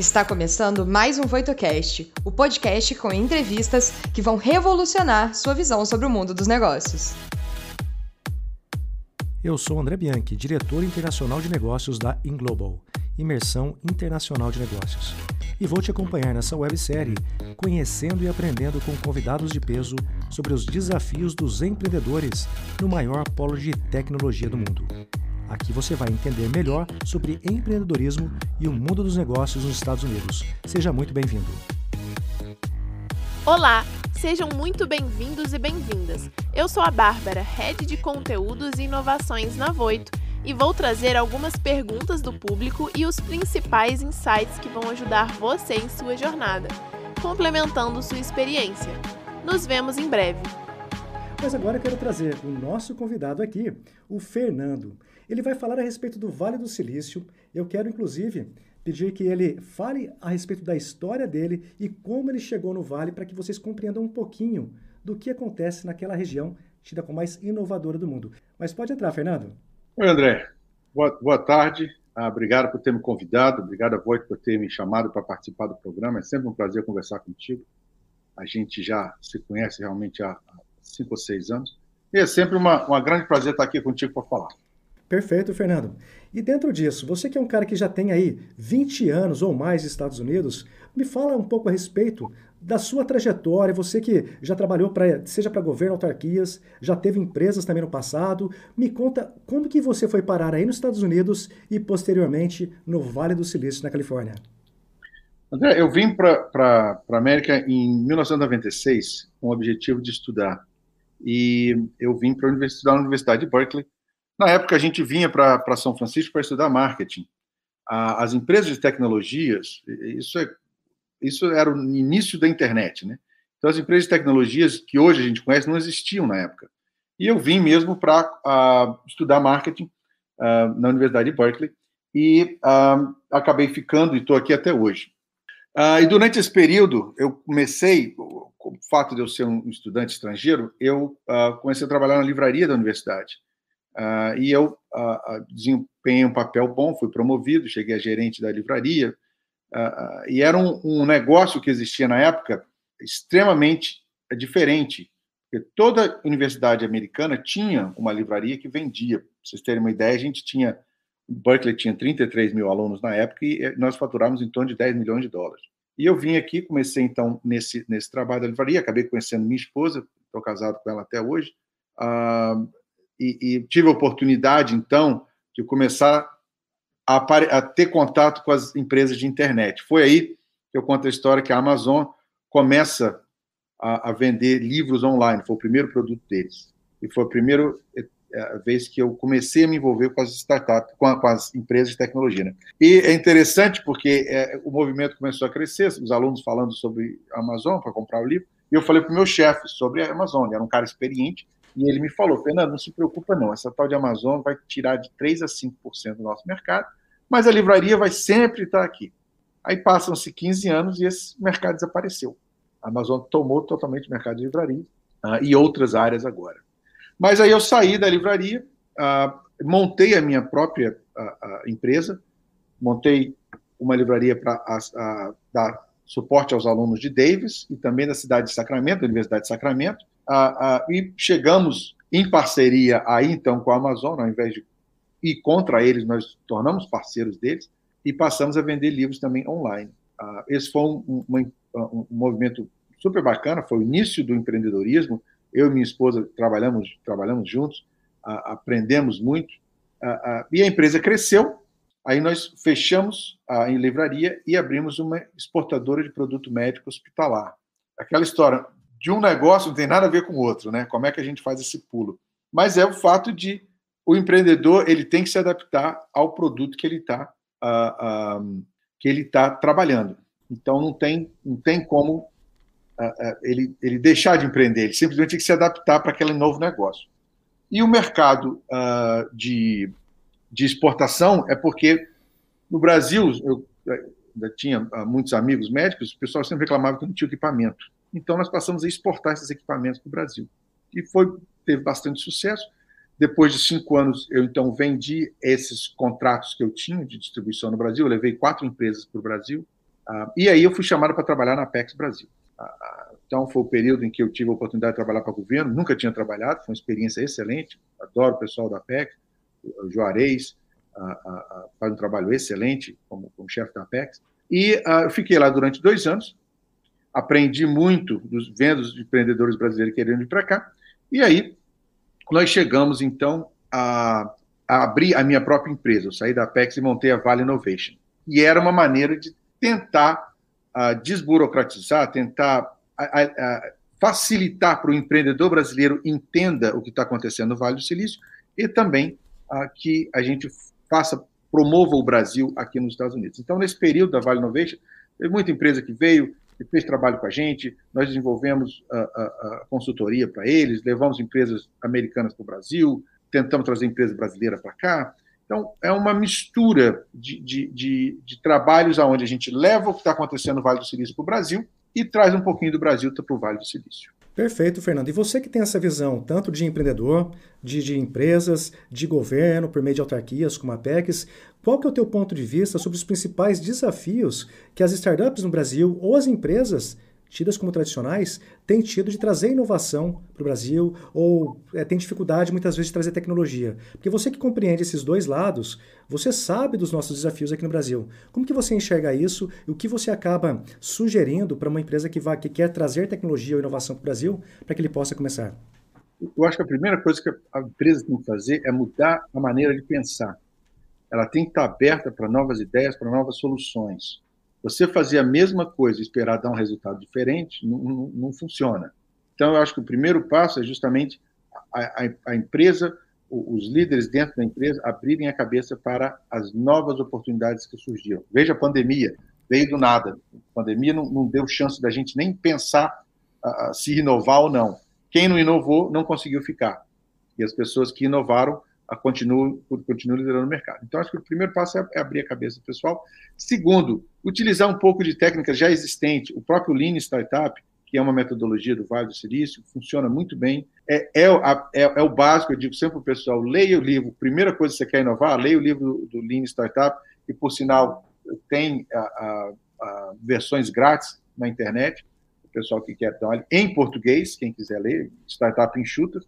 Está começando mais um VoitoCast, o podcast com entrevistas que vão revolucionar sua visão sobre o mundo dos negócios. Eu sou André Bianchi, diretor internacional de negócios da Inglobal, Imersão Internacional de Negócios. E vou te acompanhar nessa websérie, conhecendo e aprendendo com convidados de peso sobre os desafios dos empreendedores no maior polo de tecnologia do mundo. Aqui você vai entender melhor sobre empreendedorismo e o mundo dos negócios nos Estados Unidos. Seja muito bem-vindo. Olá, sejam muito bem-vindos e bem-vindas. Eu sou a Bárbara, Head de Conteúdos e Inovações na Voito, e vou trazer algumas perguntas do público e os principais insights que vão ajudar você em sua jornada, complementando sua experiência. Nos vemos em breve. Mas agora eu quero trazer o nosso convidado aqui, o Fernando. Ele vai falar a respeito do Vale do Silício. Eu quero, inclusive, pedir que ele fale a respeito da história dele e como ele chegou no Vale para que vocês compreendam um pouquinho do que acontece naquela região tida como mais inovadora do mundo. Mas pode entrar, Fernando. Oi, André. Boa, boa tarde. Ah, obrigado por ter me convidado. Obrigado a Voit por ter me chamado para participar do programa. É sempre um prazer conversar contigo. A gente já se conhece realmente há cinco ou seis anos. E é sempre uma, uma grande prazer estar aqui contigo para falar. Perfeito, Fernando. E dentro disso, você que é um cara que já tem aí 20 anos ou mais nos Estados Unidos, me fala um pouco a respeito da sua trajetória, você que já trabalhou para seja para governo, autarquias, já teve empresas também no passado, me conta como que você foi parar aí nos Estados Unidos e posteriormente no Vale do Silício, na Califórnia. André, eu vim para a América em 1996 com o objetivo de estudar. E eu vim para estudar na Universidade de Berkeley, na época, a gente vinha para São Francisco para estudar marketing. as empresas de tecnologias, isso, é, isso era o início da internet, né? Então, as empresas de tecnologias que hoje a gente conhece não existiam na época. E eu vim mesmo para estudar marketing uh, na Universidade de Berkeley e uh, acabei ficando e estou aqui até hoje. e durante esse período, eu comecei, com o fato de eu ser um estudante estrangeiro, eu comecei a trabalhar na livraria da universidade. Uh, e eu uh, desempenhei um papel bom, fui promovido, cheguei a gerente da livraria, uh, e era um, um, negócio que existia na época extremamente diferente, porque toda universidade americana tinha uma livraria que vendia. Para vocês terem uma ideia, a gente tinha, Berkeley tinha 33 mil alunos na época e nós faturávamos em torno de 10 milhões de dólares. E eu vim aqui, comecei então nesse, nesse trabalho da livraria, acabei conhecendo minha esposa, estou casado com ela até hoje, Uh, e, e tive a oportunidade, então, de começar a, a, ter contato com as empresas de internet. Foi aí que eu conto a história que a Amazon começa a, a vender livros online, foi o primeiro produto deles. E foi a primeira é, vez que eu comecei a me envolver com as startups, com, com as empresas de tecnologia. Né? E é interessante porque é, o movimento começou a crescer, os alunos falando sobre a Amazon para comprar o livro, e eu falei para o meu chefe sobre a Amazon, ele era um cara experiente, e ele me falou, Fernando, não se preocupa não, essa tal de Amazon vai tirar de 3 a 5% do nosso mercado, mas a livraria vai sempre estar aqui. Aí passam-se 15 anos e esse mercado desapareceu. A Amazon tomou totalmente o mercado de livraria uh, e outras áreas agora. Mas aí eu saí da livraria, uh, montei a minha própria uh, empresa, montei uma livraria para dar suporte aos alunos de Davis e também da cidade de Sacramento, da Universidade de Sacramento, ah, ah, e chegamos em parceria aí, então, com a Amazon, ao invés de ir contra eles, nós tornamos parceiros deles e passamos a vender livros também online. Ah, esse foi um, um, um, movimento super bacana, foi o início do empreendedorismo. Eu e minha esposa trabalhamos, trabalhamos juntos, aprendemos muito, e a empresa cresceu. Aí nós fechamos em livraria e abrimos uma exportadora de produto médico hospitalar. Aquela história, de um negócio não tem nada a ver com o outro, né? Como é que a gente faz esse pulo? Mas é o fato de o empreendedor ele tem que se adaptar ao produto que ele está uh, ah, uh, ah, que ele está trabalhando. Então não tem não tem como uh, ele ele deixar de empreender. Ele simplesmente tem que se adaptar para aquele novo negócio. E o mercado de, de exportação é porque no Brasil eu, eu tinha muitos amigos médicos, o pessoal sempre reclamava que não tinha equipamento. Então, nós passamos a exportar esses equipamentos para o Brasil. E foi, teve bastante sucesso. Depois de cinco anos, eu então vendi esses contratos que eu tinha de distribuição no Brasil. Eu levei quatro empresas para o Brasil Uh, e aí eu fui chamado para trabalhar na Apex Brasil. Uh, então foi o período em que eu tive a oportunidade de trabalhar para o governo, nunca tinha trabalhado, foi uma experiência excelente, adoro o pessoal da Apex, o Juarez faz um trabalho excelente como, como chefe da Apex, e eu fiquei lá durante dois anos, aprendi muito dos vendas de empreendedores brasileiros querendo ir para cá, e aí nós chegamos então a, a, abrir a minha própria empresa. Eu saí da Apex e montei a Vale Innovation. E era uma maneira de tentar uh, desburocratizar, tentar facilitar para o empreendedor brasileiro entenda o que está acontecendo no Vale do Silício e também uh, que a gente faça, promova o Brasil aqui nos Estados Unidos. Então, nesse período da Vale Innovation, teve muita empresa que veio, que fez trabalho com a gente, nós desenvolvemos a, a, a consultoria para eles, levamos empresas americanas para o Brasil, tentamos trazer empresa brasileira para cá. Então, é uma mistura de, de, de, de trabalhos onde a gente leva o que está acontecendo no Vale do Silício para o Brasil e traz um pouquinho do Brasil para o Vale do Silício. Perfeito, Fernando. E você que tem essa visão tanto de empreendedor, de, de empresas, de governo, por meio de autarquias como a PECs, qual que é o teu ponto de vista sobre os principais desafios que as startups no Brasil ou as empresas tidas como tradicionais, têm tido de trazer inovação para o Brasil ou é, tem dificuldade muitas vezes de trazer tecnologia. Porque você que compreende esses dois lados, você sabe dos nossos desafios aqui no Brasil. Como que você enxerga isso e o que você acaba sugerindo para uma empresa que, vai, que quer trazer tecnologia ou inovação para o Brasil para que ele possa começar? Eu acho que a primeira coisa que a empresa tem que fazer é mudar a maneira de pensar. Ela tem que estar aberta para novas ideias, para novas soluções. Você fazer a mesma coisa e esperar dar um resultado diferente não, não, não funciona. Então, eu acho que o primeiro passo é justamente a, a, a, empresa, os líderes dentro da empresa, abrirem a cabeça para as novas oportunidades que surgiram. Veja a pandemia, veio do nada. A pandemia não, não deu chance da gente nem pensar se inovar ou não. Quem não inovou não conseguiu ficar. E as pessoas que inovaram continuo, continuo liderando o mercado. Então, acho que o primeiro passo é, é abrir a cabeça do pessoal. Segundo, utilizar um pouco de técnicas já existentes. O próprio Lean Startup, que é uma metodologia do Vale do Silício, funciona muito bem. É, é, é, é o básico, eu digo sempre para o pessoal, leia o livro. Primeira coisa que você quer inovar, leia o livro do, do Lean Startup, e, por sinal, tem a, a, a versões grátis na internet, o pessoal que quer dar em português, quem quiser ler, Startup Enxuta.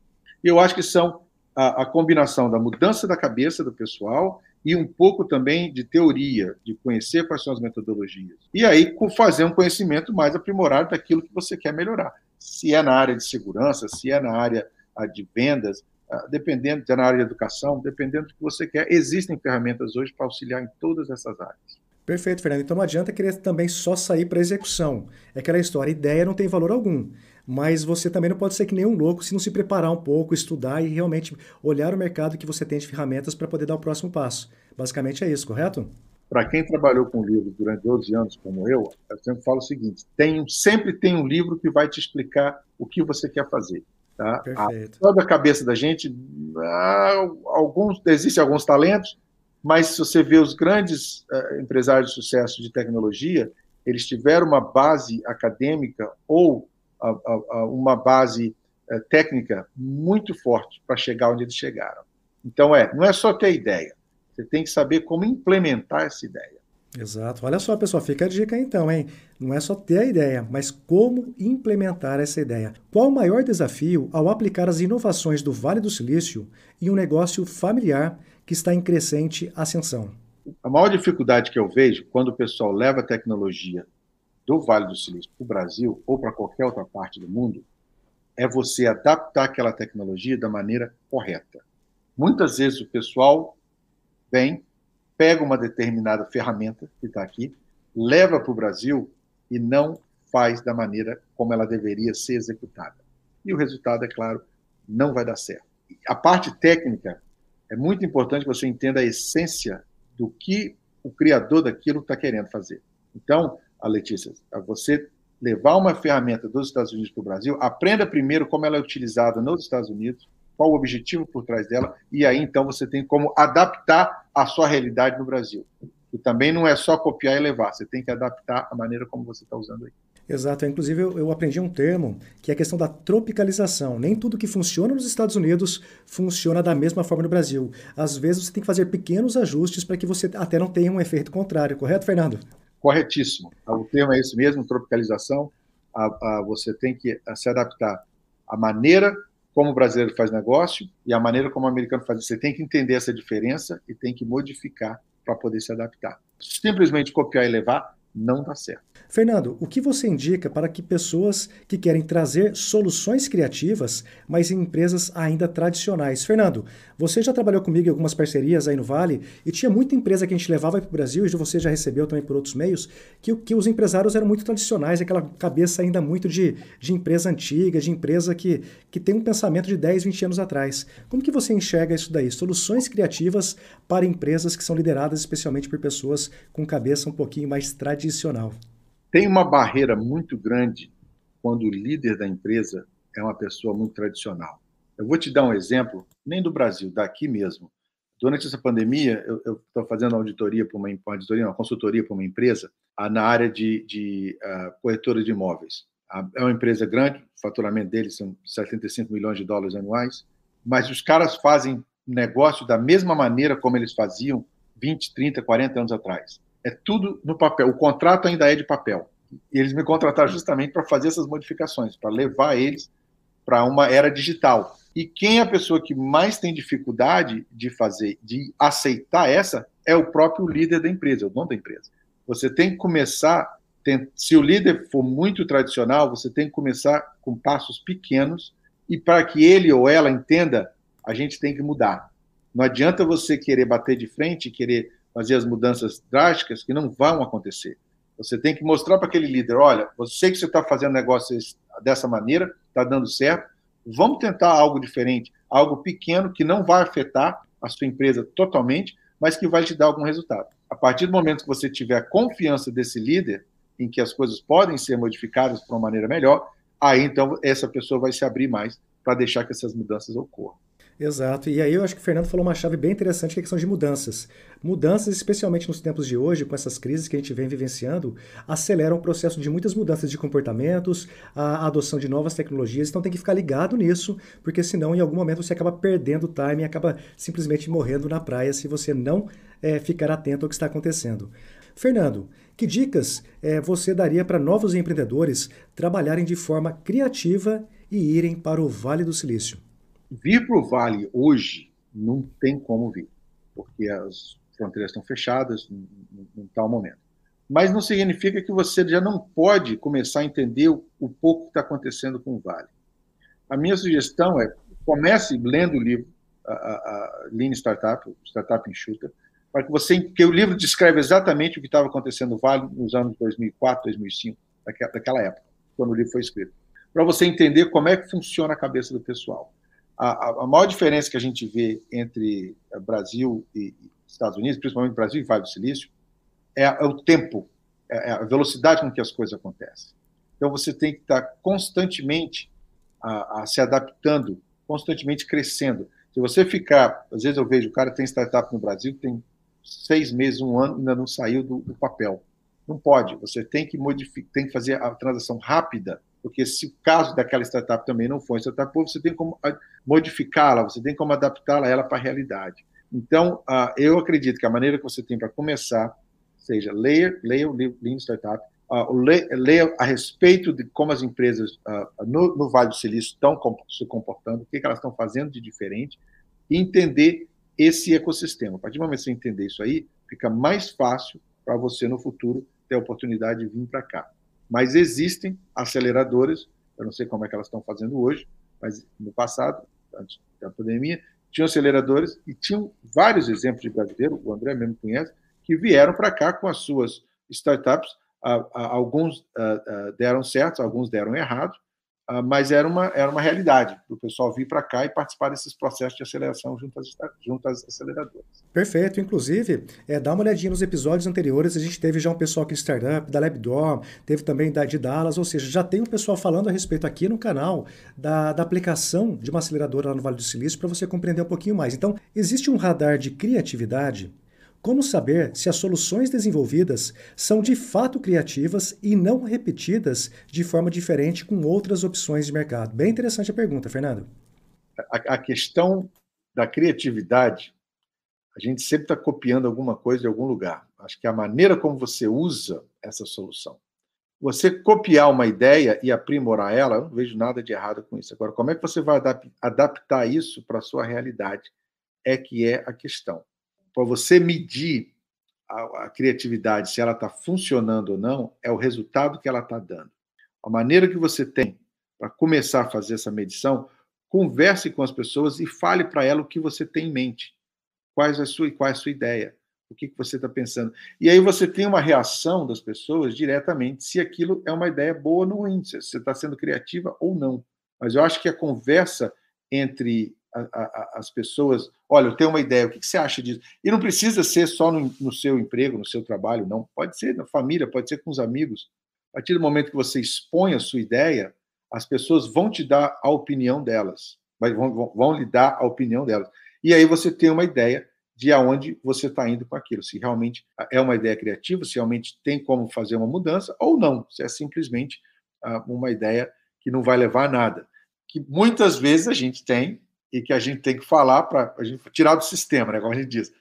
E eu acho que são a, a combinação da mudança da cabeça do pessoal e um pouco também de teoria, de conhecer quais são as metodologias. E aí fazer um conhecimento mais aprimorado daquilo que você quer melhorar. Se é na área de segurança, se é na área ah, de vendas, ah, dependendo, se é na área de educação, dependendo do que você quer, existem ferramentas hoje para auxiliar em todas essas áreas. Perfeito, Fernando. Então não adianta querer também só sair para execução. É aquela história, ideia não tem valor algum mas você também não pode ser que nem um louco se não se preparar um pouco, estudar e realmente olhar o mercado que você tem de ferramentas para poder dar o próximo passo. Basicamente é isso, correto? Para quem trabalhou com livro durante 12 anos, como eu, eu sempre falo o seguinte: tem, sempre tem um livro que vai te explicar o que você quer fazer. Tá? Perfeito. A, toda a cabeça da gente, ah, alguns, existem alguns talentos, mas se você vê os grandes uh, empresários de sucesso de tecnologia, eles tiveram uma base acadêmica ou a, a, uma base é, técnica muito forte para chegar onde eles chegaram. Então, é, não é só ter ideia, você tem que saber como implementar essa ideia. Exato. Olha só, pessoal, fica a dica então, hein? Não é só ter a ideia, mas como implementar essa ideia. Qual o maior desafio ao aplicar as inovações do Vale do Silício em um negócio familiar que está em crescente ascensão? A maior dificuldade que eu vejo quando o pessoal leva a tecnologia do Vale do Silício para o Brasil ou para qualquer outra parte do mundo é você adaptar aquela tecnologia da maneira correta. Muitas vezes o pessoal vem, pega uma determinada ferramenta que está aqui, leva para o Brasil e não faz da maneira como ela deveria ser executada. E o resultado, é claro, não vai dar certo. A parte técnica é muito importante que você entenda a essência do que o criador daquilo está querendo fazer. Então, a Letícia, a você levar uma ferramenta dos Estados Unidos para o Brasil, aprenda primeiro como ela é utilizada nos Estados Unidos, qual o objetivo por trás dela, e aí então você tem como adaptar a sua realidade no Brasil. E também não é só copiar e levar, você tem que adaptar a maneira como você está usando aí. Exato. Inclusive, eu, eu, aprendi um termo que é a questão da tropicalização. Nem tudo que funciona nos Estados Unidos funciona da mesma forma no Brasil. Às vezes, você tem que fazer pequenos ajustes para que você até não tenha um efeito contrário. Correto, Fernando? Corretíssimo. O termo é esse mesmo, tropicalização. A, a, você tem que se adaptar à maneira como o brasileiro faz negócio e a maneira como o americano faz. Você tem que entender essa diferença e tem que modificar para poder se adaptar. Simplesmente copiar e levar não dá certo. Fernando, o que você indica para que pessoas que querem trazer soluções criativas, mas em empresas ainda tradicionais? Fernando, você já trabalhou comigo em algumas parcerias aí no Vale e tinha muita empresa que a gente levava para o Brasil, e você já recebeu também por outros meios, que, que os empresários eram muito tradicionais, aquela cabeça ainda muito de, de empresa antiga, de empresa que, que tem um pensamento de 10, 20 anos atrás. Como que você enxerga isso daí? Soluções criativas para empresas que são lideradas especialmente por pessoas com cabeça um pouquinho mais tradicional. Tem uma barreira muito grande quando o líder da empresa é uma pessoa muito tradicional. Eu vou te dar um exemplo, nem do Brasil, daqui mesmo. Durante essa pandemia, eu estou fazendo auditoria para uma, uma auditoria, uma consultoria para uma empresa na área de, de uh, corretora de imóveis. É uma empresa grande, o faturamento deles são 75 milhões de dólares anuais, mas os caras fazem negócio da mesma maneira como eles faziam 20, 30, 40 anos atrás é tudo no papel. O contrato ainda é de papel. E eles me contrataram justamente para fazer essas modificações, para levar eles para uma era digital. E quem é a pessoa que mais tem dificuldade de fazer, de aceitar essa, é o próprio líder da empresa, o dono da empresa. Você tem que começar, tem, se o líder for muito tradicional, você tem que começar com passos pequenos e para que ele ou ela entenda, a gente tem que mudar. Não adianta você querer bater de frente, querer fazer as mudanças drásticas que não vão acontecer. Você tem que mostrar para aquele líder: olha, você que você está fazendo negócios dessa maneira, está dando certo, vamos tentar algo diferente, algo pequeno que não vai afetar a sua empresa totalmente, mas que vai te dar algum resultado. A partir do momento que você tiver a confiança desse líder em que as coisas podem ser modificadas para uma maneira melhor, aí então essa pessoa vai se abrir mais para deixar que essas mudanças ocorram. Exato. E aí eu acho que o Fernando falou uma chave bem interessante, que é a questão de mudanças. Mudanças, especialmente nos tempos de hoje, com essas crises que a gente vem vivenciando, aceleram o processo de muitas mudanças de comportamentos, a adoção de novas tecnologias. Então tem que ficar ligado nisso, porque senão em algum momento você acaba perdendo o time acaba simplesmente morrendo na praia se você não é, ficar atento ao que está acontecendo. Fernando, que dicas é, você daria para novos empreendedores trabalharem de forma criativa e irem para o Vale do Silício? Vir para o Vale hoje não tem como vir, porque as fronteiras estão fechadas em tal momento. Mas não significa que você já não pode começar a entender o, o pouco que está acontecendo com o Vale. A minha sugestão é comece lendo o livro a, a, a Lean Startup, Startup Enxuta, para que você, que o livro descreve exatamente o que estava acontecendo no Vale nos anos 2004, 2005, daquela, daquela época, quando o livro foi escrito, para você entender como é que funciona a cabeça do pessoal a, a maior diferença que a gente vê entre eh, Brasil e Estados Unidos, principalmente Brasil e Vale do Silício, é, é o tempo, é, é a velocidade com que as coisas acontecem. Então você tem que estar constantemente a, a se adaptando, constantemente crescendo. Se você ficar, às vezes eu vejo, o cara tem startup no Brasil, tem seis meses, um ano, ainda não saiu do, do papel. Não pode. Você tem que modificar, tem que fazer a transação rápida porque se o caso daquela startup também não for startup, você tem como modificá-la, você tem como adaptá-la ela para a realidade. Então, uh, eu acredito que a maneira que você tem para começar seja leia, leia o Lean Startup, uh, leia, a respeito de como as empresas no, no, Vale do Silício estão se comportando, o que elas estão fazendo de diferente, e entender esse ecossistema. A partir do momento que você entender isso aí, fica mais fácil para você no futuro ter a oportunidade de vir para cá. Mas existem aceleradoras, eu não sei como é que elas estão fazendo hoje, mas no passado, antes da pandemia, tinham aceleradoras e tinham vários exemplos de brasileiro, o André mesmo conhece, que vieram para cá com as suas startups. alguns deram certo, alguns deram errado, ah, mas era uma, era uma realidade o pessoal vir para cá e participar desses processos de aceleração junto às, junto às aceleradoras. Perfeito. Inclusive, é, dá uma olhadinha nos episódios anteriores, a gente teve já um pessoal aqui de startup, da LabDorm, teve também da, de Dallas, ou seja, já tem um pessoal falando a respeito aqui no canal da, da aplicação de uma aceleradora lá no Vale do Silício para você compreender um pouquinho mais. Então, existe um radar de criatividade como saber se as soluções desenvolvidas são de fato criativas e não repetidas de forma diferente com outras opções de mercado? Bem interessante a pergunta, Fernando. A, a questão da criatividade, a gente sempre está copiando alguma coisa de algum lugar. Acho que a maneira como você usa essa solução. Você copiar uma ideia e aprimorar ela, eu não vejo nada de errado com isso. Agora, como é que você vai adaptar isso para a sua realidade? É que é a questão. Para você medir a, a criatividade, se ela está funcionando ou não, é o resultado que ela está dando. A maneira que você tem para começar a fazer essa medição, converse com as pessoas e fale para ela o que você tem em mente. Quais a sua, qual é a sua ideia? O que, que você está pensando? E aí você tem uma reação das pessoas diretamente se aquilo é uma ideia boa ou ruim, se você está sendo criativa ou não. Mas eu acho que a conversa entre a, a, as pessoas, olha, eu tenho uma ideia, o que, que você acha disso? E não precisa ser só no, no, seu emprego, no seu trabalho, não. Pode ser na família, pode ser com os amigos. A partir do momento que você expõe a sua ideia, as pessoas vão te dar a opinião delas, vão, vão, vão lhe dar a opinião delas. E aí você tem uma ideia de aonde você está indo com aquilo. Se realmente é uma ideia criativa, se realmente tem como fazer uma mudança ou não. Se é simplesmente uh, uma ideia que não vai levar a nada. Que muitas vezes a gente tem e que a gente tem que falar para a gente tirar do sistema, né? Como a gente diz,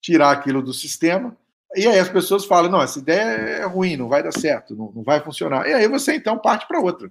tirar aquilo do sistema. E aí as pessoas falam: não, essa ideia é ruim, não vai dar certo, não, não vai funcionar. E aí você então parte para outra.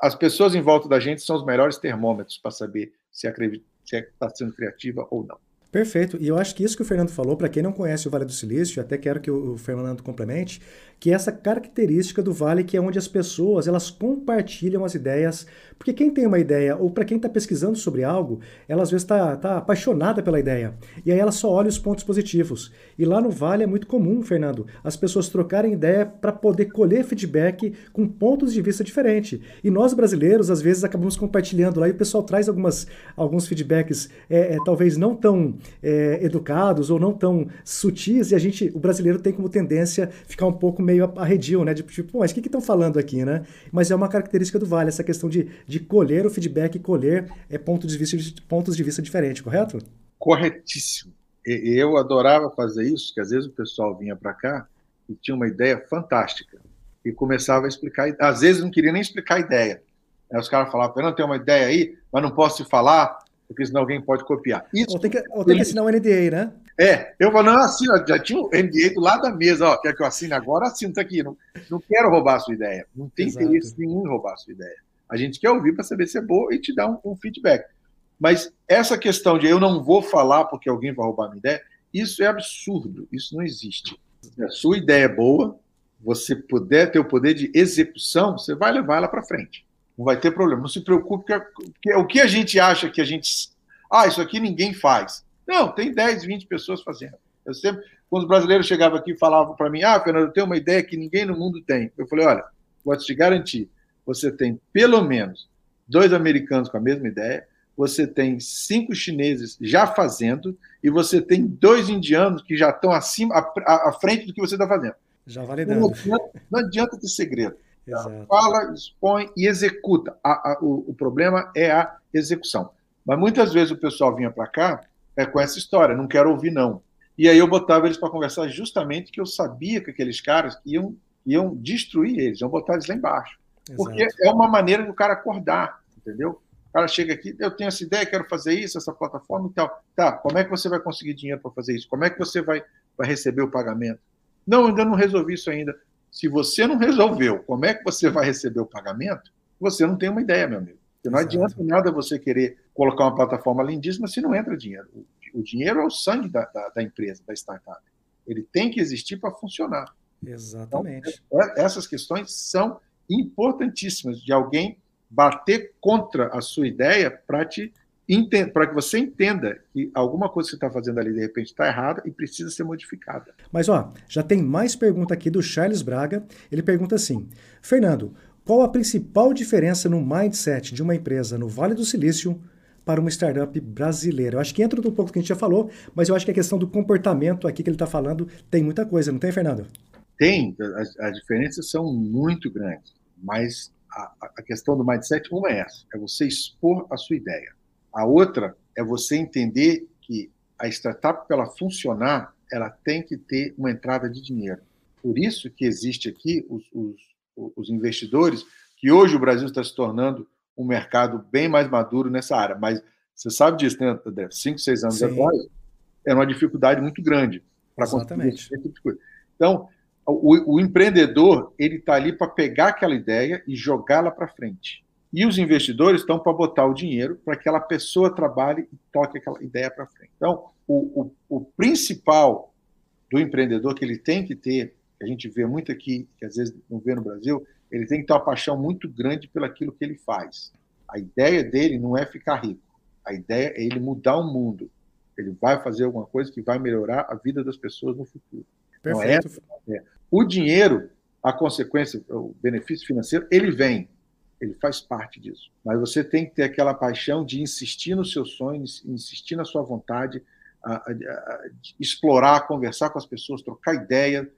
As pessoas em volta da gente são os melhores termômetros para saber se está é, sendo criativa ou não. Perfeito. E eu acho que isso que o Fernando falou, para quem não conhece o Vale do Silício, até quero que o Fernando complemente, que é essa característica do Vale que é onde as pessoas elas compartilham as ideias, porque quem tem uma ideia ou para quem está pesquisando sobre algo, ela às vezes está tá apaixonada pela ideia e aí ela só olha os pontos positivos. E lá no Vale é muito comum, Fernando, as pessoas trocarem ideia para poder colher feedback com pontos de vista diferentes. E nós brasileiros às vezes acabamos compartilhando lá e o pessoal traz algumas alguns feedbacks é, é, talvez não tão é, educados ou não tão sutis e a gente, o brasileiro tem como tendência ficar um pouco meio arredio, né? De tipo, mas o que estão falando aqui, né? Mas é uma característica do Vale, essa questão de, de colher o feedback e colher é ponto de vista, pontos de vista diferentes, correto? Corretíssimo. Eu adorava fazer isso, que às vezes o pessoal vinha para cá e tinha uma ideia fantástica e começava a explicar. Às vezes não queria nem explicar a ideia. Aí os caras falavam, Fernando, tem uma ideia aí, mas não posso te falar, porque senão alguém pode copiar. Isso, ou tem que, ou tem que assinar o um NDA, né? É, eu falo, não, assina, já tinha o NDA do lado da mesa, ó, quer que eu assine agora? Assino, tá aqui, não, não quero roubar a sua ideia, não tem Exato. interesse nenhum em roubar a sua ideia. A gente quer ouvir para saber se é boa e te dar um, um, feedback. Mas essa questão de eu não vou falar porque alguém vai roubar a minha ideia, isso é absurdo, isso não existe. Se a sua ideia é boa, você puder ter o poder de execução, você vai levar ela para frente. Não vai ter problema. Não se preocupe, porque o que a gente acha que a gente. Ah, isso aqui ninguém faz. Não, tem 10, 20 pessoas fazendo. Eu sempre, quando os brasileiros chegavam aqui e falavam para mim, ah, Fernando, eu tenho uma ideia que ninguém no mundo tem. Eu falei, olha, vou te garantir, você tem pelo menos dois americanos com a mesma ideia, você tem cinco chineses já fazendo e você tem dois indianos que já estão acima, à, à frente do que você está fazendo. Já validando. Não adianta, não adianta ter segredo. Exato. Fala, expõe e executa. A, a, o, o problema é a execução. Mas muitas vezes o pessoal vinha para cá é, com essa história, não quero ouvir não. E aí eu botava eles para conversar justamente que eu sabia que aqueles caras iam, iam destruir eles, iam botar eles lá embaixo. Exato. Porque é uma maneira do cara acordar, entendeu? O cara chega aqui, eu tenho essa ideia, quero fazer isso, essa plataforma e tal. Tá, como é que você vai conseguir dinheiro para fazer isso? Como é que você vai, vai receber o pagamento? Não, ainda não resolvi isso ainda. Se você não resolveu como é que você vai receber o pagamento, você não tem uma ideia, meu amigo. Porque não Exato. adianta nada você querer colocar uma plataforma lindíssima se não entra dinheiro. O, o dinheiro é o sangue da, da, da, empresa, da startup. Ele tem que existir para funcionar. Exatamente. Então, é, essas questões são importantíssimas de alguém bater contra a sua ideia para te para que você entenda que alguma coisa que você está fazendo ali de repente está errada e precisa ser modificada. Mas ó, já tem mais pergunta aqui do Charles Braga. Ele pergunta assim: Fernando, qual a principal diferença no mindset de uma empresa no Vale do Silício para uma startup brasileira? Eu acho que entra um pouco do que a gente já falou, mas eu acho que a questão do comportamento aqui que ele está falando tem muita coisa, não tem, Fernando? Tem, as, as diferenças são muito grandes, mas a, a, questão do mindset, uma é essa, é você expor a sua ideia. A outra é você entender que a startup, para ela funcionar, ela tem que ter uma entrada de dinheiro. Por isso que existe aqui os, os os investidores, que hoje o Brasil está se tornando um mercado bem mais maduro nessa área. Mas você sabe disso, né, André? Cinco, seis anos Sim. atrás, era uma dificuldade muito grande para conseguir esse tipo de coisa. Então, O, o empreendedor ele está ali para pegar aquela ideia e jogá-la para frente. E os investidores estão para botar o dinheiro para que aquela pessoa trabalhe e toque aquela ideia para frente. Então, o, o, o, principal do empreendedor que ele tem que ter, que a gente vê muito aqui, que às vezes não vê no Brasil, ele tem que ter uma paixão muito grande pelaquilo que ele faz. A ideia dele não é ficar rico. A ideia é ele mudar o mundo. Ele vai fazer alguma coisa que vai melhorar a vida das pessoas no futuro. Então, Perfeito. Então, é. O dinheiro, a consequência, o benefício financeiro, ele vem ele faz parte disso. Mas você tem que ter aquela paixão de insistir no seu sonho, insistir na sua vontade, a, a, a, explorar, conversar com as pessoas, trocar ideia,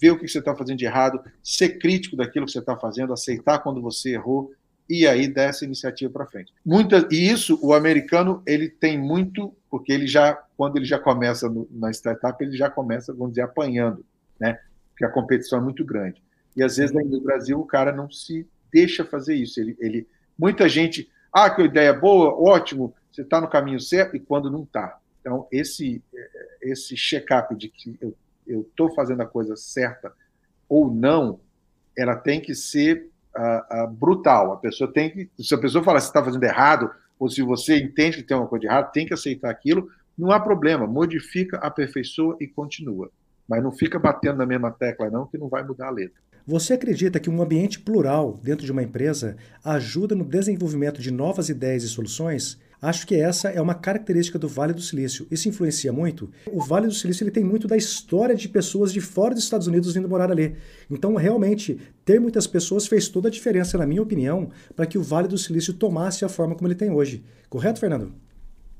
ver o que você está fazendo de errado, ser crítico daquilo que você está fazendo, aceitar quando você errou e aí dar essa iniciativa para frente. Muita, e isso o americano ele tem muito, porque ele já quando ele já começa no, na startup ele já começa, vamos dizer, apanhando, né? Porque a competição é muito grande. E às vezes no Brasil o cara não se deixa fazer isso. Ele, ele, muita gente, ah, que ideia boa, ótimo, você está no caminho certo, e quando não está. Então, esse, esse check-up de que eu estou fazendo a coisa certa ou não, ela tem que ser uh, uh, brutal. A pessoa tem que. Se a pessoa fala que está fazendo errado, ou se você entende que tem uma coisa de errado, tem que aceitar aquilo, não há problema. Modifica, aperfeiçoa e continua. Mas não fica batendo na mesma tecla, não, que não vai mudar a letra. Você acredita que um ambiente plural dentro de uma empresa ajuda no desenvolvimento de novas ideias e soluções? Acho que essa é uma característica do Vale do Silício. Isso influencia muito. O Vale do Silício ele tem muito da história de pessoas de fora dos Estados Unidos vindo morar ali. Então, realmente, ter muitas pessoas fez toda a diferença, na minha opinião, para que o Vale do Silício tomasse a forma como ele tem hoje. Correto, Fernando?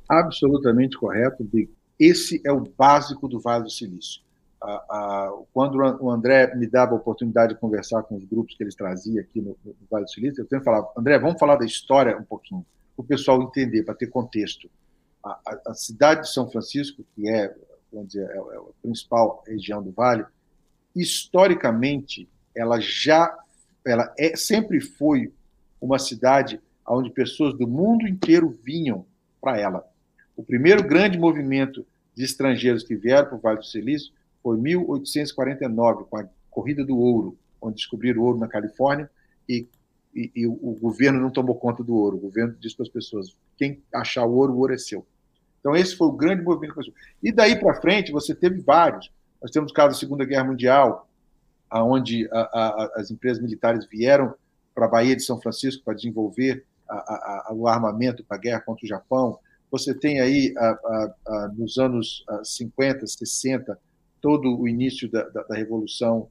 Absolutamente correto, Big. Esse é o básico do Vale do Silício a, a, quando o André me dava a oportunidade de conversar com os grupos que eles traziam aqui no, no Vale do Silício, eu sempre falava, André, vamos falar da história um pouquinho, para o pessoal entender, para ter contexto. A, a, cidade de São Francisco, que é, vamos dizer, é, é a principal região do Vale, historicamente, ela já, ela é, sempre foi uma cidade onde pessoas do mundo inteiro vinham para ela. O primeiro grande movimento de estrangeiros que vieram para o Vale do Silício foi 1849, com a Corrida do Ouro, onde descobriram ouro na Califórnia e, e, e o, o, governo não tomou conta do ouro. O governo disse para as pessoas: quem achar o ouro, o ouro é seu. Então, esse foi o grande movimento. E daí para frente, você teve vários. Nós temos o caso da Segunda Guerra Mundial, onde as empresas militares vieram para a Baía de São Francisco para desenvolver a, o armamento para a guerra contra o Japão. Você tem aí, nos anos 50, 60, todo o início da, da, da revolução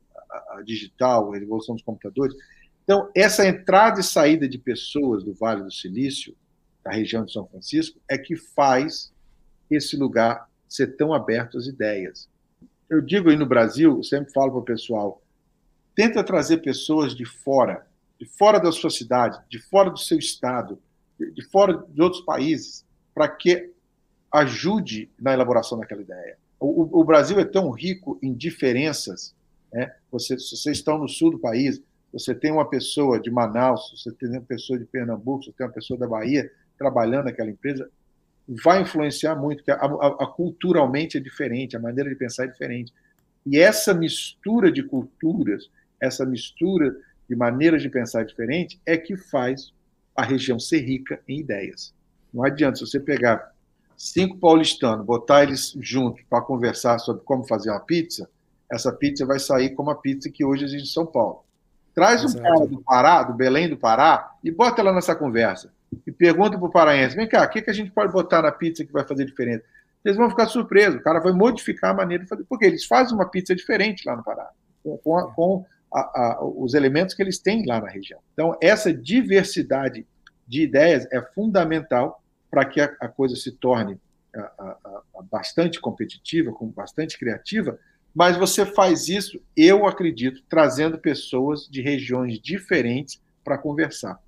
digital, a revolução dos computadores. Então, essa entrada e saída de pessoas do Vale do Silício, da região de São Francisco, é que faz esse lugar ser tão aberto às ideias. Eu digo aí no Brasil, eu sempre falo para o pessoal, tenta trazer pessoas de fora, de fora da sua cidade, de fora do seu estado, de fora de outros países, para que ajude na elaboração daquela ideia. O, o, Brasil é tão rico em diferenças. Né? Você, vocês estão no sul do país, você tem uma pessoa de Manaus, você tem uma pessoa de Pernambuco, você tem uma pessoa da Bahia trabalhando naquela empresa, vai influenciar muito, porque a, a, a, culturalmente é diferente, a maneira de pensar é diferente. E essa mistura de culturas, essa mistura de maneiras de pensar diferente, é que faz a região ser rica em ideias. Não adianta, se você pegar cinco paulistanos, botar eles juntos para conversar sobre como fazer uma pizza, essa pizza vai sair como a pizza que hoje existe em São Paulo. Traz um cara do Pará, do Belém do Pará, e bota lá nessa conversa. E pergunta para o paraense: vem cá, o que, que a gente pode botar na pizza que vai fazer diferença? Eles vão ficar surpresos, o cara vai modificar a maneira de fazer, porque eles fazem uma pizza diferente lá no Pará, com, a, com a, a, os elementos que eles têm lá na região. Então, essa diversidade de ideias é fundamental para que a, a, coisa se torne a, a, bastante competitiva, com bastante criativa, mas você faz isso, eu acredito, trazendo pessoas de regiões diferentes para conversar.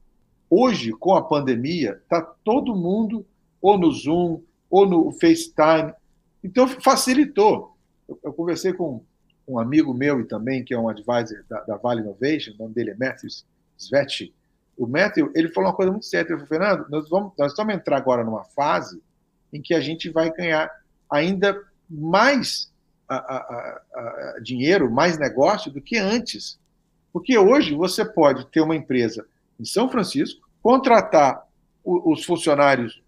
Hoje, com a pandemia, está todo mundo ou no Zoom ou no FaceTime, então facilitou. Eu, eu conversei com um amigo meu e também, que é um advisor da, da Vale Innovation, o nome dele é Matthew Sveti, o Matthew, ele falou uma coisa muito certa. Ele falou, Fernando, nós vamos, nós vamos entrar agora numa fase em que a gente vai ganhar ainda mais a, a, a, dinheiro, mais negócio do que antes. Porque hoje você pode ter uma empresa em São Francisco, contratar o, os funcionários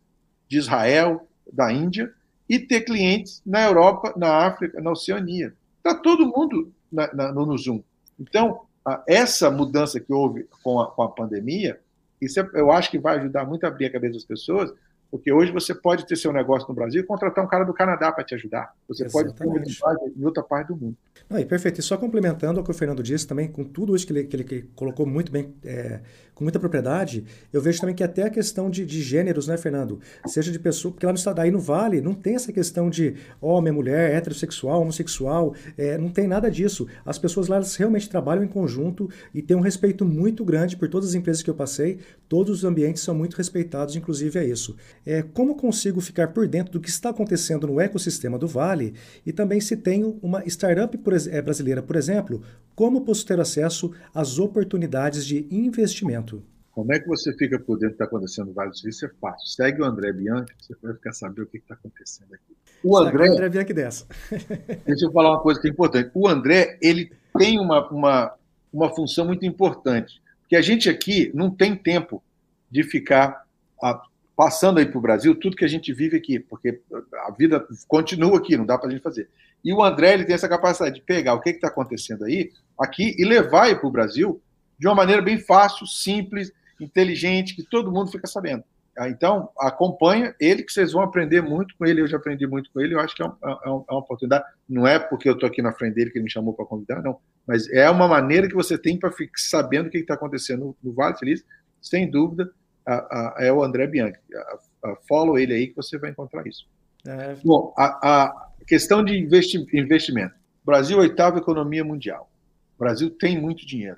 de Israel, da Índia, e ter clientes na Europa, na África, na Oceania. Está todo mundo na, na, no, no Zoom. Então, essa mudança que houve com a, com a pandemia, isso é, eu acho que vai ajudar muito a abrir a cabeça das pessoas, porque hoje você pode ter seu negócio no Brasil e contratar um cara do Canadá para te ajudar. Você Exatamente. pode ter uma em outra parte do mundo. Não, e perfeito. E só complementando o que o Fernando disse também, com tudo isso que ele, que ele colocou muito bem, é, com muita propriedade, eu vejo também que até a questão de, de gêneros, né, Fernando? Seja de pessoa, porque lá no estado, aí no Vale, não tem essa questão de homem, mulher, heterossexual, homossexual, é, não tem nada disso. As pessoas lá elas realmente trabalham em conjunto e têm um respeito muito grande por todas as empresas que eu passei, todos os ambientes são muito respeitados, inclusive é isso. É, como consigo ficar por dentro do que está acontecendo no ecossistema do Vale e também se tenho uma startup por, é, brasileira, por exemplo, como posso ter acesso às oportunidades de investimento? Como é que você fica por dentro do que está acontecendo no Vale do Silício? É fácil. Segue o André Bianchi, você vai ficar sabendo o que está acontecendo aqui. O André, André Bianchi dessa. deixa eu falar uma coisa que é importante. O André, ele tem uma, uma, uma função muito importante, porque a gente aqui não tem tempo de ficar a, ah, passando aí para o Brasil tudo que a gente vive aqui, porque a vida continua aqui, não dá para a gente fazer. E o André ele tem essa capacidade de pegar o que está acontecendo aí aqui e levar para o Brasil de uma maneira bem fácil, simples, inteligente, que todo mundo fica sabendo. Ah, então, acompanha ele, que vocês vão aprender muito com ele. Eu já aprendi muito com ele. Eu acho que é, um, é, é uma oportunidade. Não é porque eu estou aqui na frente dele que ele me chamou para convidar, não. Mas é uma maneira que você tem para ficar sabendo o que está acontecendo no Vale Feliz. Sem dúvida, é o André Bianchi. follow ele aí que você vai encontrar isso. É... Bom, a, a, questão de investi investimento. Brasil, oitava economia mundial. O Brasil tem muito dinheiro.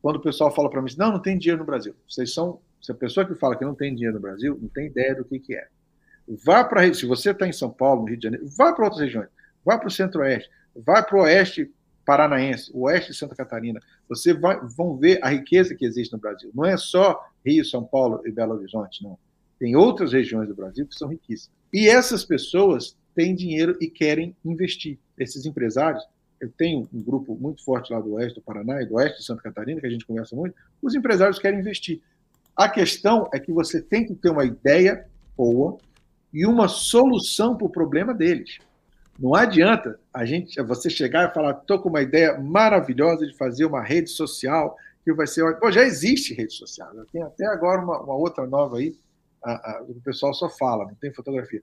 Quando o pessoal fala para mim, não, não tem dinheiro no Brasil. Vocês são, se a pessoa que fala que não tem dinheiro no Brasil, não tem ideia do que, que é. Vá para, se você está em São Paulo, no Rio de Janeiro, vá para outras regiões. Vá para o Centro-Oeste, vá para o Oeste Paranaense, Oeste de Santa Catarina. Você vai, vão ver a riqueza que existe no Brasil. Não é só Rio, São Paulo e Belo Horizonte, não. Tem outras regiões do Brasil que são riquíssimas. E essas pessoas têm dinheiro e querem investir. Esses empresários, eu tenho um grupo muito forte lá do oeste do Paraná e do oeste de Santa Catarina, que a gente conversa muito, os empresários querem investir. A questão é que você tem que ter uma ideia boa e uma solução para o problema deles. Não adianta a gente, você chegar e falar, estou com uma ideia maravilhosa de fazer uma rede social que vai ser. Pô, já existe rede social. Tem até agora uma, uma outra nova aí, a, a, o pessoal só fala, não tem fotografia.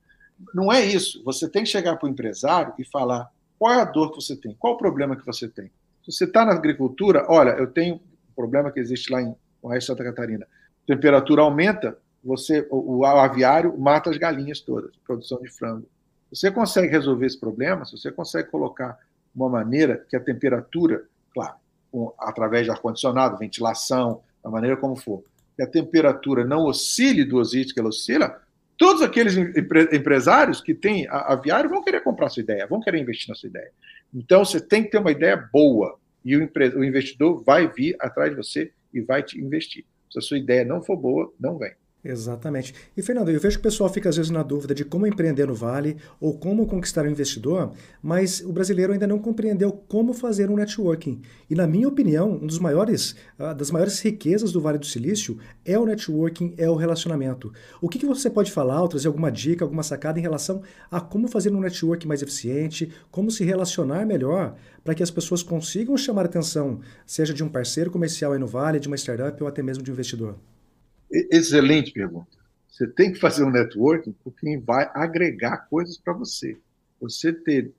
Não é isso. Você tem que chegar para o empresário e falar qual é a dor que você tem, qual o problema que você tem. Se você está na agricultura, olha, eu tenho um problema que existe lá em Oeste Santa Catarina. Temperatura aumenta, você, o, o aviário mata as galinhas todas, produção de frango. Você consegue resolver esse problema, se você consegue colocar uma maneira que a temperatura, claro, com, através de ar-condicionado, ventilação, da maneira como for, que a temperatura não oscile do ozite que ela oscila, todos aqueles empre empresários que têm aviário vão querer comprar sua ideia, vão querer investir na sua ideia. Então, você tem que ter uma ideia boa e o, o investidor vai vir atrás de você e vai te investir. Se a sua ideia não for boa, não vem. Exatamente. E, Fernando, eu vejo que o pessoal fica às vezes na dúvida de como empreender no Vale ou como conquistar um investidor, mas o brasileiro ainda não compreendeu como fazer um networking. E, na minha opinião, um dos maiores, uh, das maiores riquezas do Vale do Silício é o networking, é o relacionamento. O que, que você pode falar ou trazer alguma dica, alguma sacada em relação a como fazer um networking mais eficiente, como se relacionar melhor para que as pessoas consigam chamar atenção, seja de um parceiro comercial aí no Vale, de uma startup ou até mesmo de um investidor? Excelente pergunta. Você tem que fazer um networking com quem vai agregar coisas para você. Você ter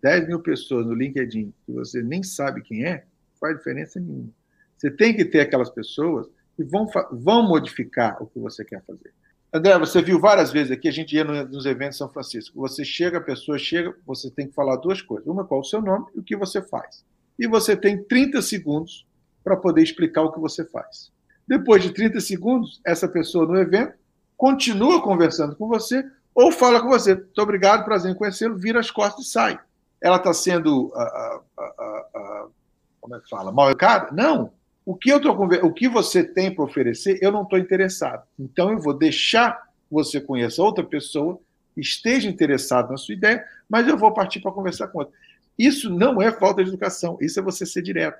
10 mil pessoas no LinkedIn que você nem sabe quem é, faz diferença nenhuma. Você tem que ter aquelas pessoas que vão, vão modificar o que você quer fazer. André, você viu várias vezes aqui, a gente ia nos eventos em São Francisco. Você chega, a pessoa chega, você tem que falar duas coisas. Uma, qual o seu nome e o que você faz. E você tem 30 segundos para poder explicar o que você faz. Depois de 30 segundos, essa pessoa no evento continua conversando com você ou fala com você. Muito obrigado, prazer em conhecê-lo, vira as costas e sai. Ela está sendo, uh, uh, uh, como é que fala, mal educada? Não. O que, eu tô, o que você tem para oferecer, eu não estou interessado. Então, eu vou deixar você conheça outra pessoa, esteja interessado na sua ideia, mas eu vou partir para conversar com outra. Isso não é falta de educação, isso é você ser direto.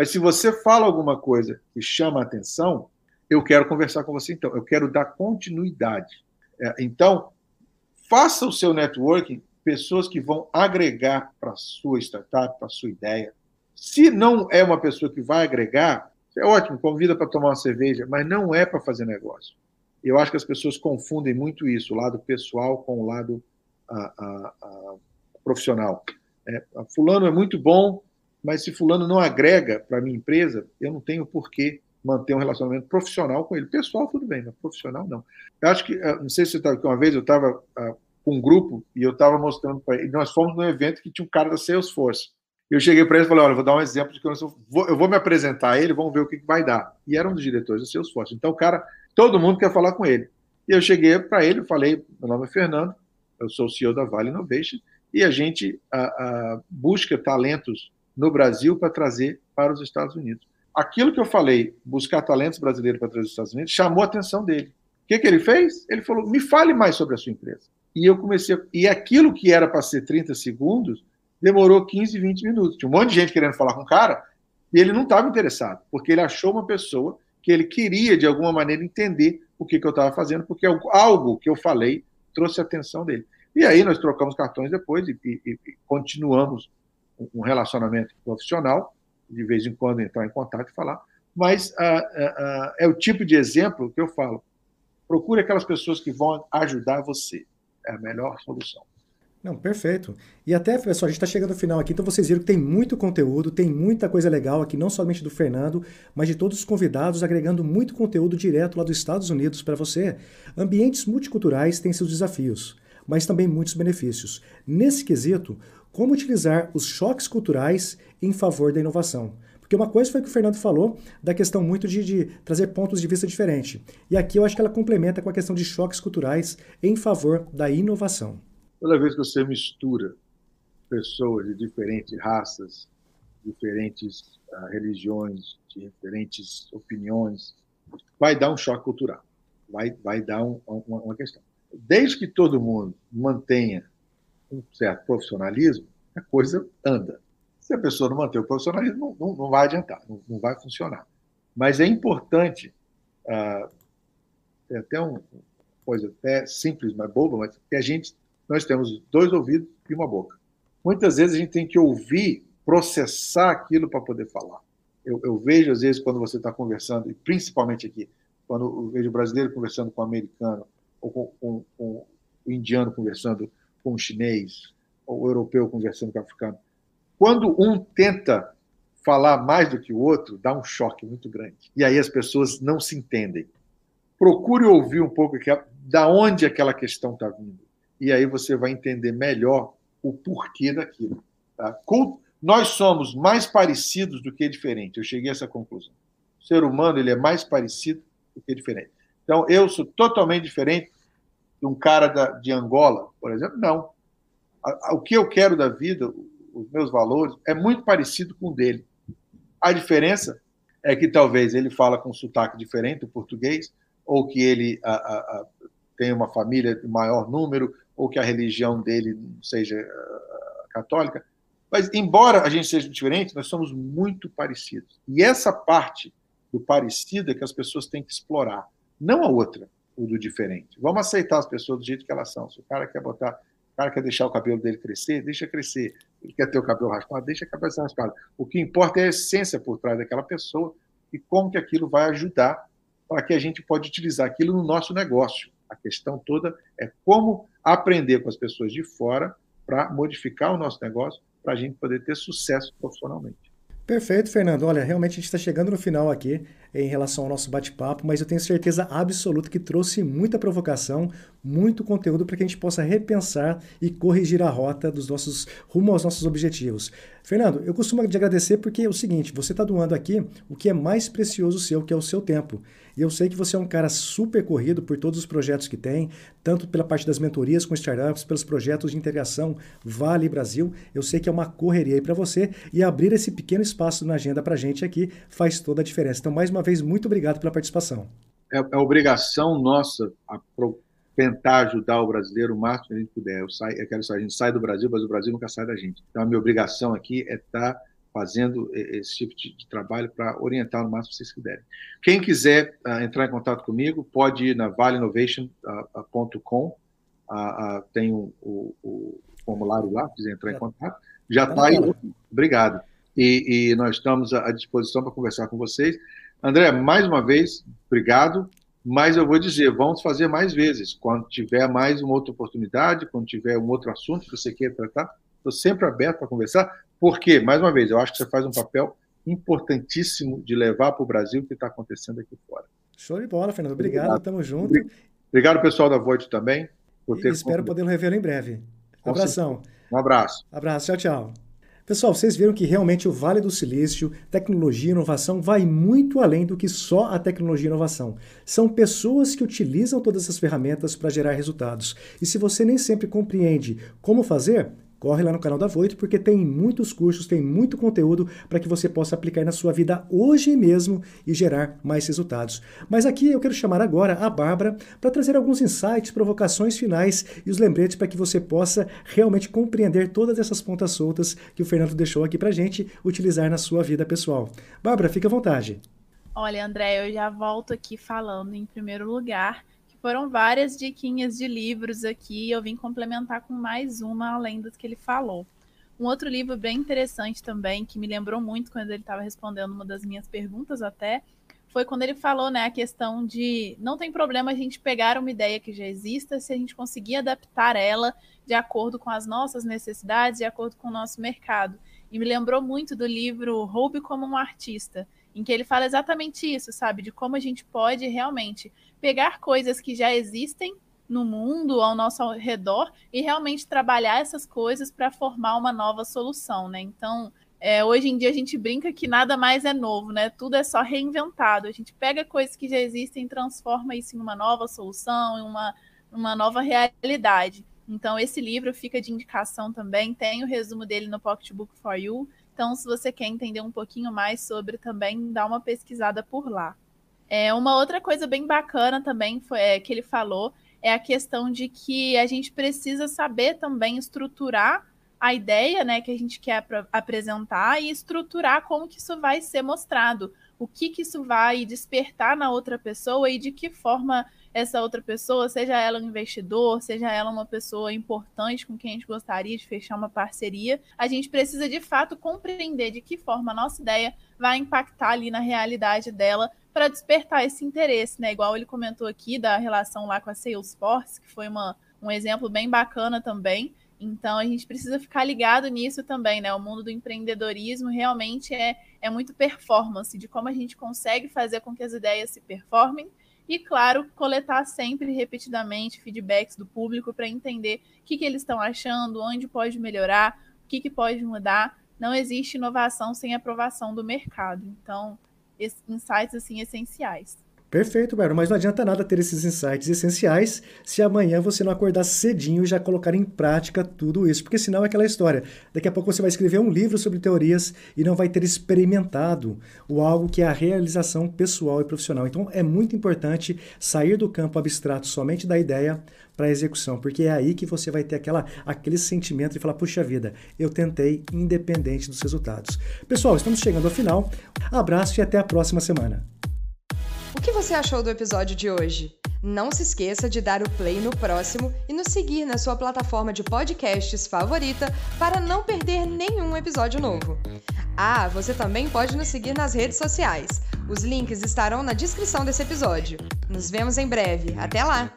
Mas se você fala alguma coisa que chama a atenção, eu quero conversar com você então, eu quero dar continuidade. É, então, faça o seu networking pessoas que vão agregar para a sua startup, para a sua ideia. Se não é uma pessoa que vai agregar, é ótimo, convida para tomar uma cerveja, mas não é para fazer negócio. Eu acho que as pessoas confundem muito isso, o lado pessoal com o lado a, a, a, profissional. É, fulano é muito bom, mas se fulano não agrega para a minha empresa, eu não tenho por que manter um relacionamento profissional com ele. Pessoal, tudo bem, mas profissional não. Eu acho que, eh, não sei se você estava aqui uma vez, eu estava uh, com um grupo e eu estava mostrando para ele, nós fomos num evento que tinha um cara da Salesforce. Eu cheguei para ele e falei, olha, vou dar um exemplo de que eu, vou, eu vou me apresentar a ele, vamos ver o que, que vai dar. E era um dos diretores da Salesforce. Então, o cara, todo mundo quer falar com ele. E eu cheguei para ele, falei, meu nome é Fernando, eu sou o CEO da Vale Innovation, e a gente busca talentos no Brasil para trazer para os Estados Unidos. Aquilo que eu falei, buscar talentos brasileiros para trazer os Estados Unidos, chamou a atenção dele. O que, que ele fez? Ele falou: me fale mais sobre a sua empresa. E eu comecei. E aquilo que era para ser 30 segundos demorou 15, 20 minutos. Tinha um monte de gente querendo falar com o cara e ele não estava interessado, porque ele achou uma pessoa que ele queria, de alguma maneira, entender o que, que eu estava fazendo, porque algo que eu falei trouxe a atenção dele. E aí nós trocamos cartões depois e, e, e continuamos um relacionamento profissional, de vez em quando entrar em contato e falar. Mas ah, ah, ah, é o tipo de exemplo que eu falo. Procure aquelas pessoas que vão ajudar você. É a melhor solução. Não, perfeito. E até, pessoal, a gente está chegando ao final aqui, então vocês viram que tem muito conteúdo, tem muita coisa legal aqui, não somente do Fernando, mas de todos os convidados, agregando muito conteúdo direto lá dos Estados Unidos para você. Ambientes multiculturais têm seus desafios, mas também muitos benefícios. Nesse quesito, como utilizar os choques culturais em favor da inovação. Porque uma coisa foi que o Fernando falou da questão muito de, de, trazer pontos de vista diferentes. E aqui eu acho que ela complementa com a questão de choques culturais em favor da inovação. Toda vez que você mistura pessoas de diferentes raças, diferentes uh, religiões, diferentes opiniões, vai dar um choque cultural, vai, vai dar um, uma, uma questão. Desde que todo mundo mantenha um certo profissionalismo, a coisa anda. Se a pessoa não manter o profissionalismo, não, não, não vai adiantar, não, não, vai funcionar. Mas é importante, ah, é até uma coisa até simples, mas boba, mas que a gente, nós temos dois ouvidos e uma boca. Muitas vezes a gente tem que ouvir, processar aquilo para poder falar. Eu, eu, vejo, às vezes, quando você está conversando, e principalmente aqui, quando eu vejo brasileiro conversando com o americano, ou com, com, com o indiano conversando com o chinês, o europeu conversando com o africano. Quando um tenta falar mais do que o outro, dá um choque muito grande. E aí as pessoas não se entendem. Procure ouvir um pouco que, da onde aquela questão está vindo. E aí você vai entender melhor o porquê daquilo. Tá? Nós somos mais parecidos do que diferentes. Eu cheguei a essa conclusão. O ser humano ele é mais parecido do que diferente. Então, eu sou totalmente diferente de um cara da, de Angola, por exemplo, não. O que eu quero da vida, os meus valores, é muito parecido com o dele. A diferença é que talvez ele fala com um sotaque diferente, o português, ou que ele a, a, a, tem uma família de maior número, ou que a religião dele seja católica. Mas, embora a gente seja diferente, nós somos muito parecidos. E essa parte do parecido é que as pessoas têm que explorar, não a outra o do diferente. Vamos aceitar as pessoas do jeito que elas são. Se o cara quer botar, o cara quer deixar o cabelo dele crescer, deixa crescer. Ele quer ter o cabelo raspado, deixa a cabeça raspada. O que importa é a essência por trás daquela pessoa e como que aquilo vai ajudar para que a gente pode utilizar aquilo no nosso negócio. A questão toda é como aprender com as pessoas de fora para modificar o nosso negócio, para a gente poder ter sucesso profissionalmente. Perfeito, Fernando. Olha, realmente a gente está chegando no final aqui em relação ao nosso bate-papo, mas eu tenho certeza absoluta que trouxe muita provocação, muito conteúdo para que a gente possa repensar e corrigir a rota dos nossos rumo aos nossos objetivos. Fernando, eu costumo te agradecer porque é o seguinte, você está doando aqui o que é mais precioso seu, que é o seu tempo. E eu sei que você é um cara super corrido por todos os projetos que tem, tanto pela parte das mentorias com startups, pelos projetos de integração Vale Brasil. Eu sei que é uma correria aí para você e abrir esse pequeno espaço na agenda para a gente aqui faz toda a diferença. Então, mais uma vez, muito obrigado pela participação. É, é obrigação nossa tentar ajudar o brasileiro o máximo que a gente puder. Eu, saio, eu quero que a gente sai do Brasil, mas o Brasil nunca sai da gente. Então, a minha obrigação aqui é estar tá fazendo esse tipo de, de trabalho para orientar no máximo que vocês puderem. Quem quiser uh, entrar em contato comigo, pode ir na valeinnovation.com, uh, uh, tem o, o, o, formulário lá, quiser entrar em contato. Já está aí. Obrigado. E, e, nós estamos à disposição para conversar com vocês. André, mais uma vez, obrigado. Mas eu vou dizer, vamos fazer mais vezes. Quando tiver mais uma outra oportunidade, quando tiver um outro assunto que você queira tratar, estou sempre aberto para conversar. Porque, mais uma vez, eu acho que você faz um papel importantíssimo de levar para o Brasil o que está acontecendo aqui fora. Show de bola, Fernando. Obrigado, estamos juntos. Obrigado, pessoal da Void também. Por ter espero poder revê-lo em breve. Um abração. Um abraço. Abraço, tchau, tchau. Pessoal, vocês viram que realmente o Vale do Silício, tecnologia e inovação vai muito além do que só a tecnologia e inovação. São pessoas que utilizam todas essas ferramentas para gerar resultados. E se você nem sempre compreende como fazer, corre lá no canal da Voito, porque tem muitos cursos, tem muito conteúdo para que você possa aplicar na sua vida hoje mesmo e gerar mais resultados. Mas aqui eu quero chamar agora a Bárbara para trazer alguns insights, provocações finais e os lembretes para que você possa realmente compreender todas essas pontas soltas que o Fernando deixou aqui para gente utilizar na sua vida pessoal. Bárbara, fica à vontade. Olha, André, eu já volto aqui falando em primeiro lugar foram várias diquinhas de livros aqui, eu vim complementar com mais uma além das que ele falou. Um outro livro bem interessante também, que me lembrou muito quando ele estava respondendo uma das minhas perguntas até, foi quando ele falou, né, a questão de não tem problema a gente pegar uma ideia que já exista se a gente conseguir adaptar ela de acordo com as nossas necessidades, de acordo com o nosso mercado. E me lembrou muito do livro Roube como um Artista, em que ele fala exatamente isso, sabe? De como a gente pode realmente pegar coisas que já existem no mundo, ao nosso redor, e realmente trabalhar essas coisas para formar uma nova solução, né? Então, é, hoje em dia a gente brinca que nada mais é novo, né? Tudo é só reinventado. A gente pega coisas que já existem e transforma isso em uma nova solução, em uma, uma nova realidade. Então, esse livro fica de indicação também. Tem o resumo dele no Pocketbook for You. Então, se você quer entender um pouquinho mais sobre também, dá uma pesquisada por lá. É, uma outra coisa bem bacana também foi é, que ele falou é a questão de que a gente precisa saber também estruturar a ideia né, que a gente quer apresentar e estruturar como que isso vai ser mostrado, o que, que isso vai despertar na outra pessoa e de que forma essa outra pessoa, seja ela um investidor, seja ela uma pessoa importante com quem a gente gostaria de fechar uma parceria, a gente precisa de fato compreender de que forma a nossa ideia vai impactar ali na realidade dela para despertar esse interesse, né? Igual ele comentou aqui da relação lá com a Salesforce, que foi uma, um exemplo bem bacana também. Então a gente precisa ficar ligado nisso também, né? O mundo do empreendedorismo realmente é, é muito performance, de como a gente consegue fazer com que as ideias se performem e, claro, coletar sempre repetidamente feedbacks do público para entender o que, que eles estão achando, onde pode melhorar, o que, que pode mudar. Não existe inovação sem aprovação do mercado. Então, insights assim essenciais. Perfeito, Bárbara, mas não adianta nada ter esses insights essenciais se amanhã você não acordar cedinho e já colocar em prática tudo isso, porque senão é aquela história. Daqui a pouco você vai escrever um livro sobre teorias e não vai ter experimentado o algo que é a realização pessoal e profissional. Então é muito importante sair do campo abstrato somente da ideia para a execução, porque é aí que você vai ter aquela, aquele sentimento de falar, puxa vida, eu tentei independente dos resultados. Pessoal, estamos chegando ao final. Abraço e até a próxima semana. O que você achou do episódio de hoje? Não se esqueça de dar o play no próximo e nos seguir na sua plataforma de podcasts favorita para não perder nenhum episódio novo. Ah, você também pode nos seguir nas redes sociais. Os links estarão na descrição desse episódio. Nos vemos em breve. Até lá!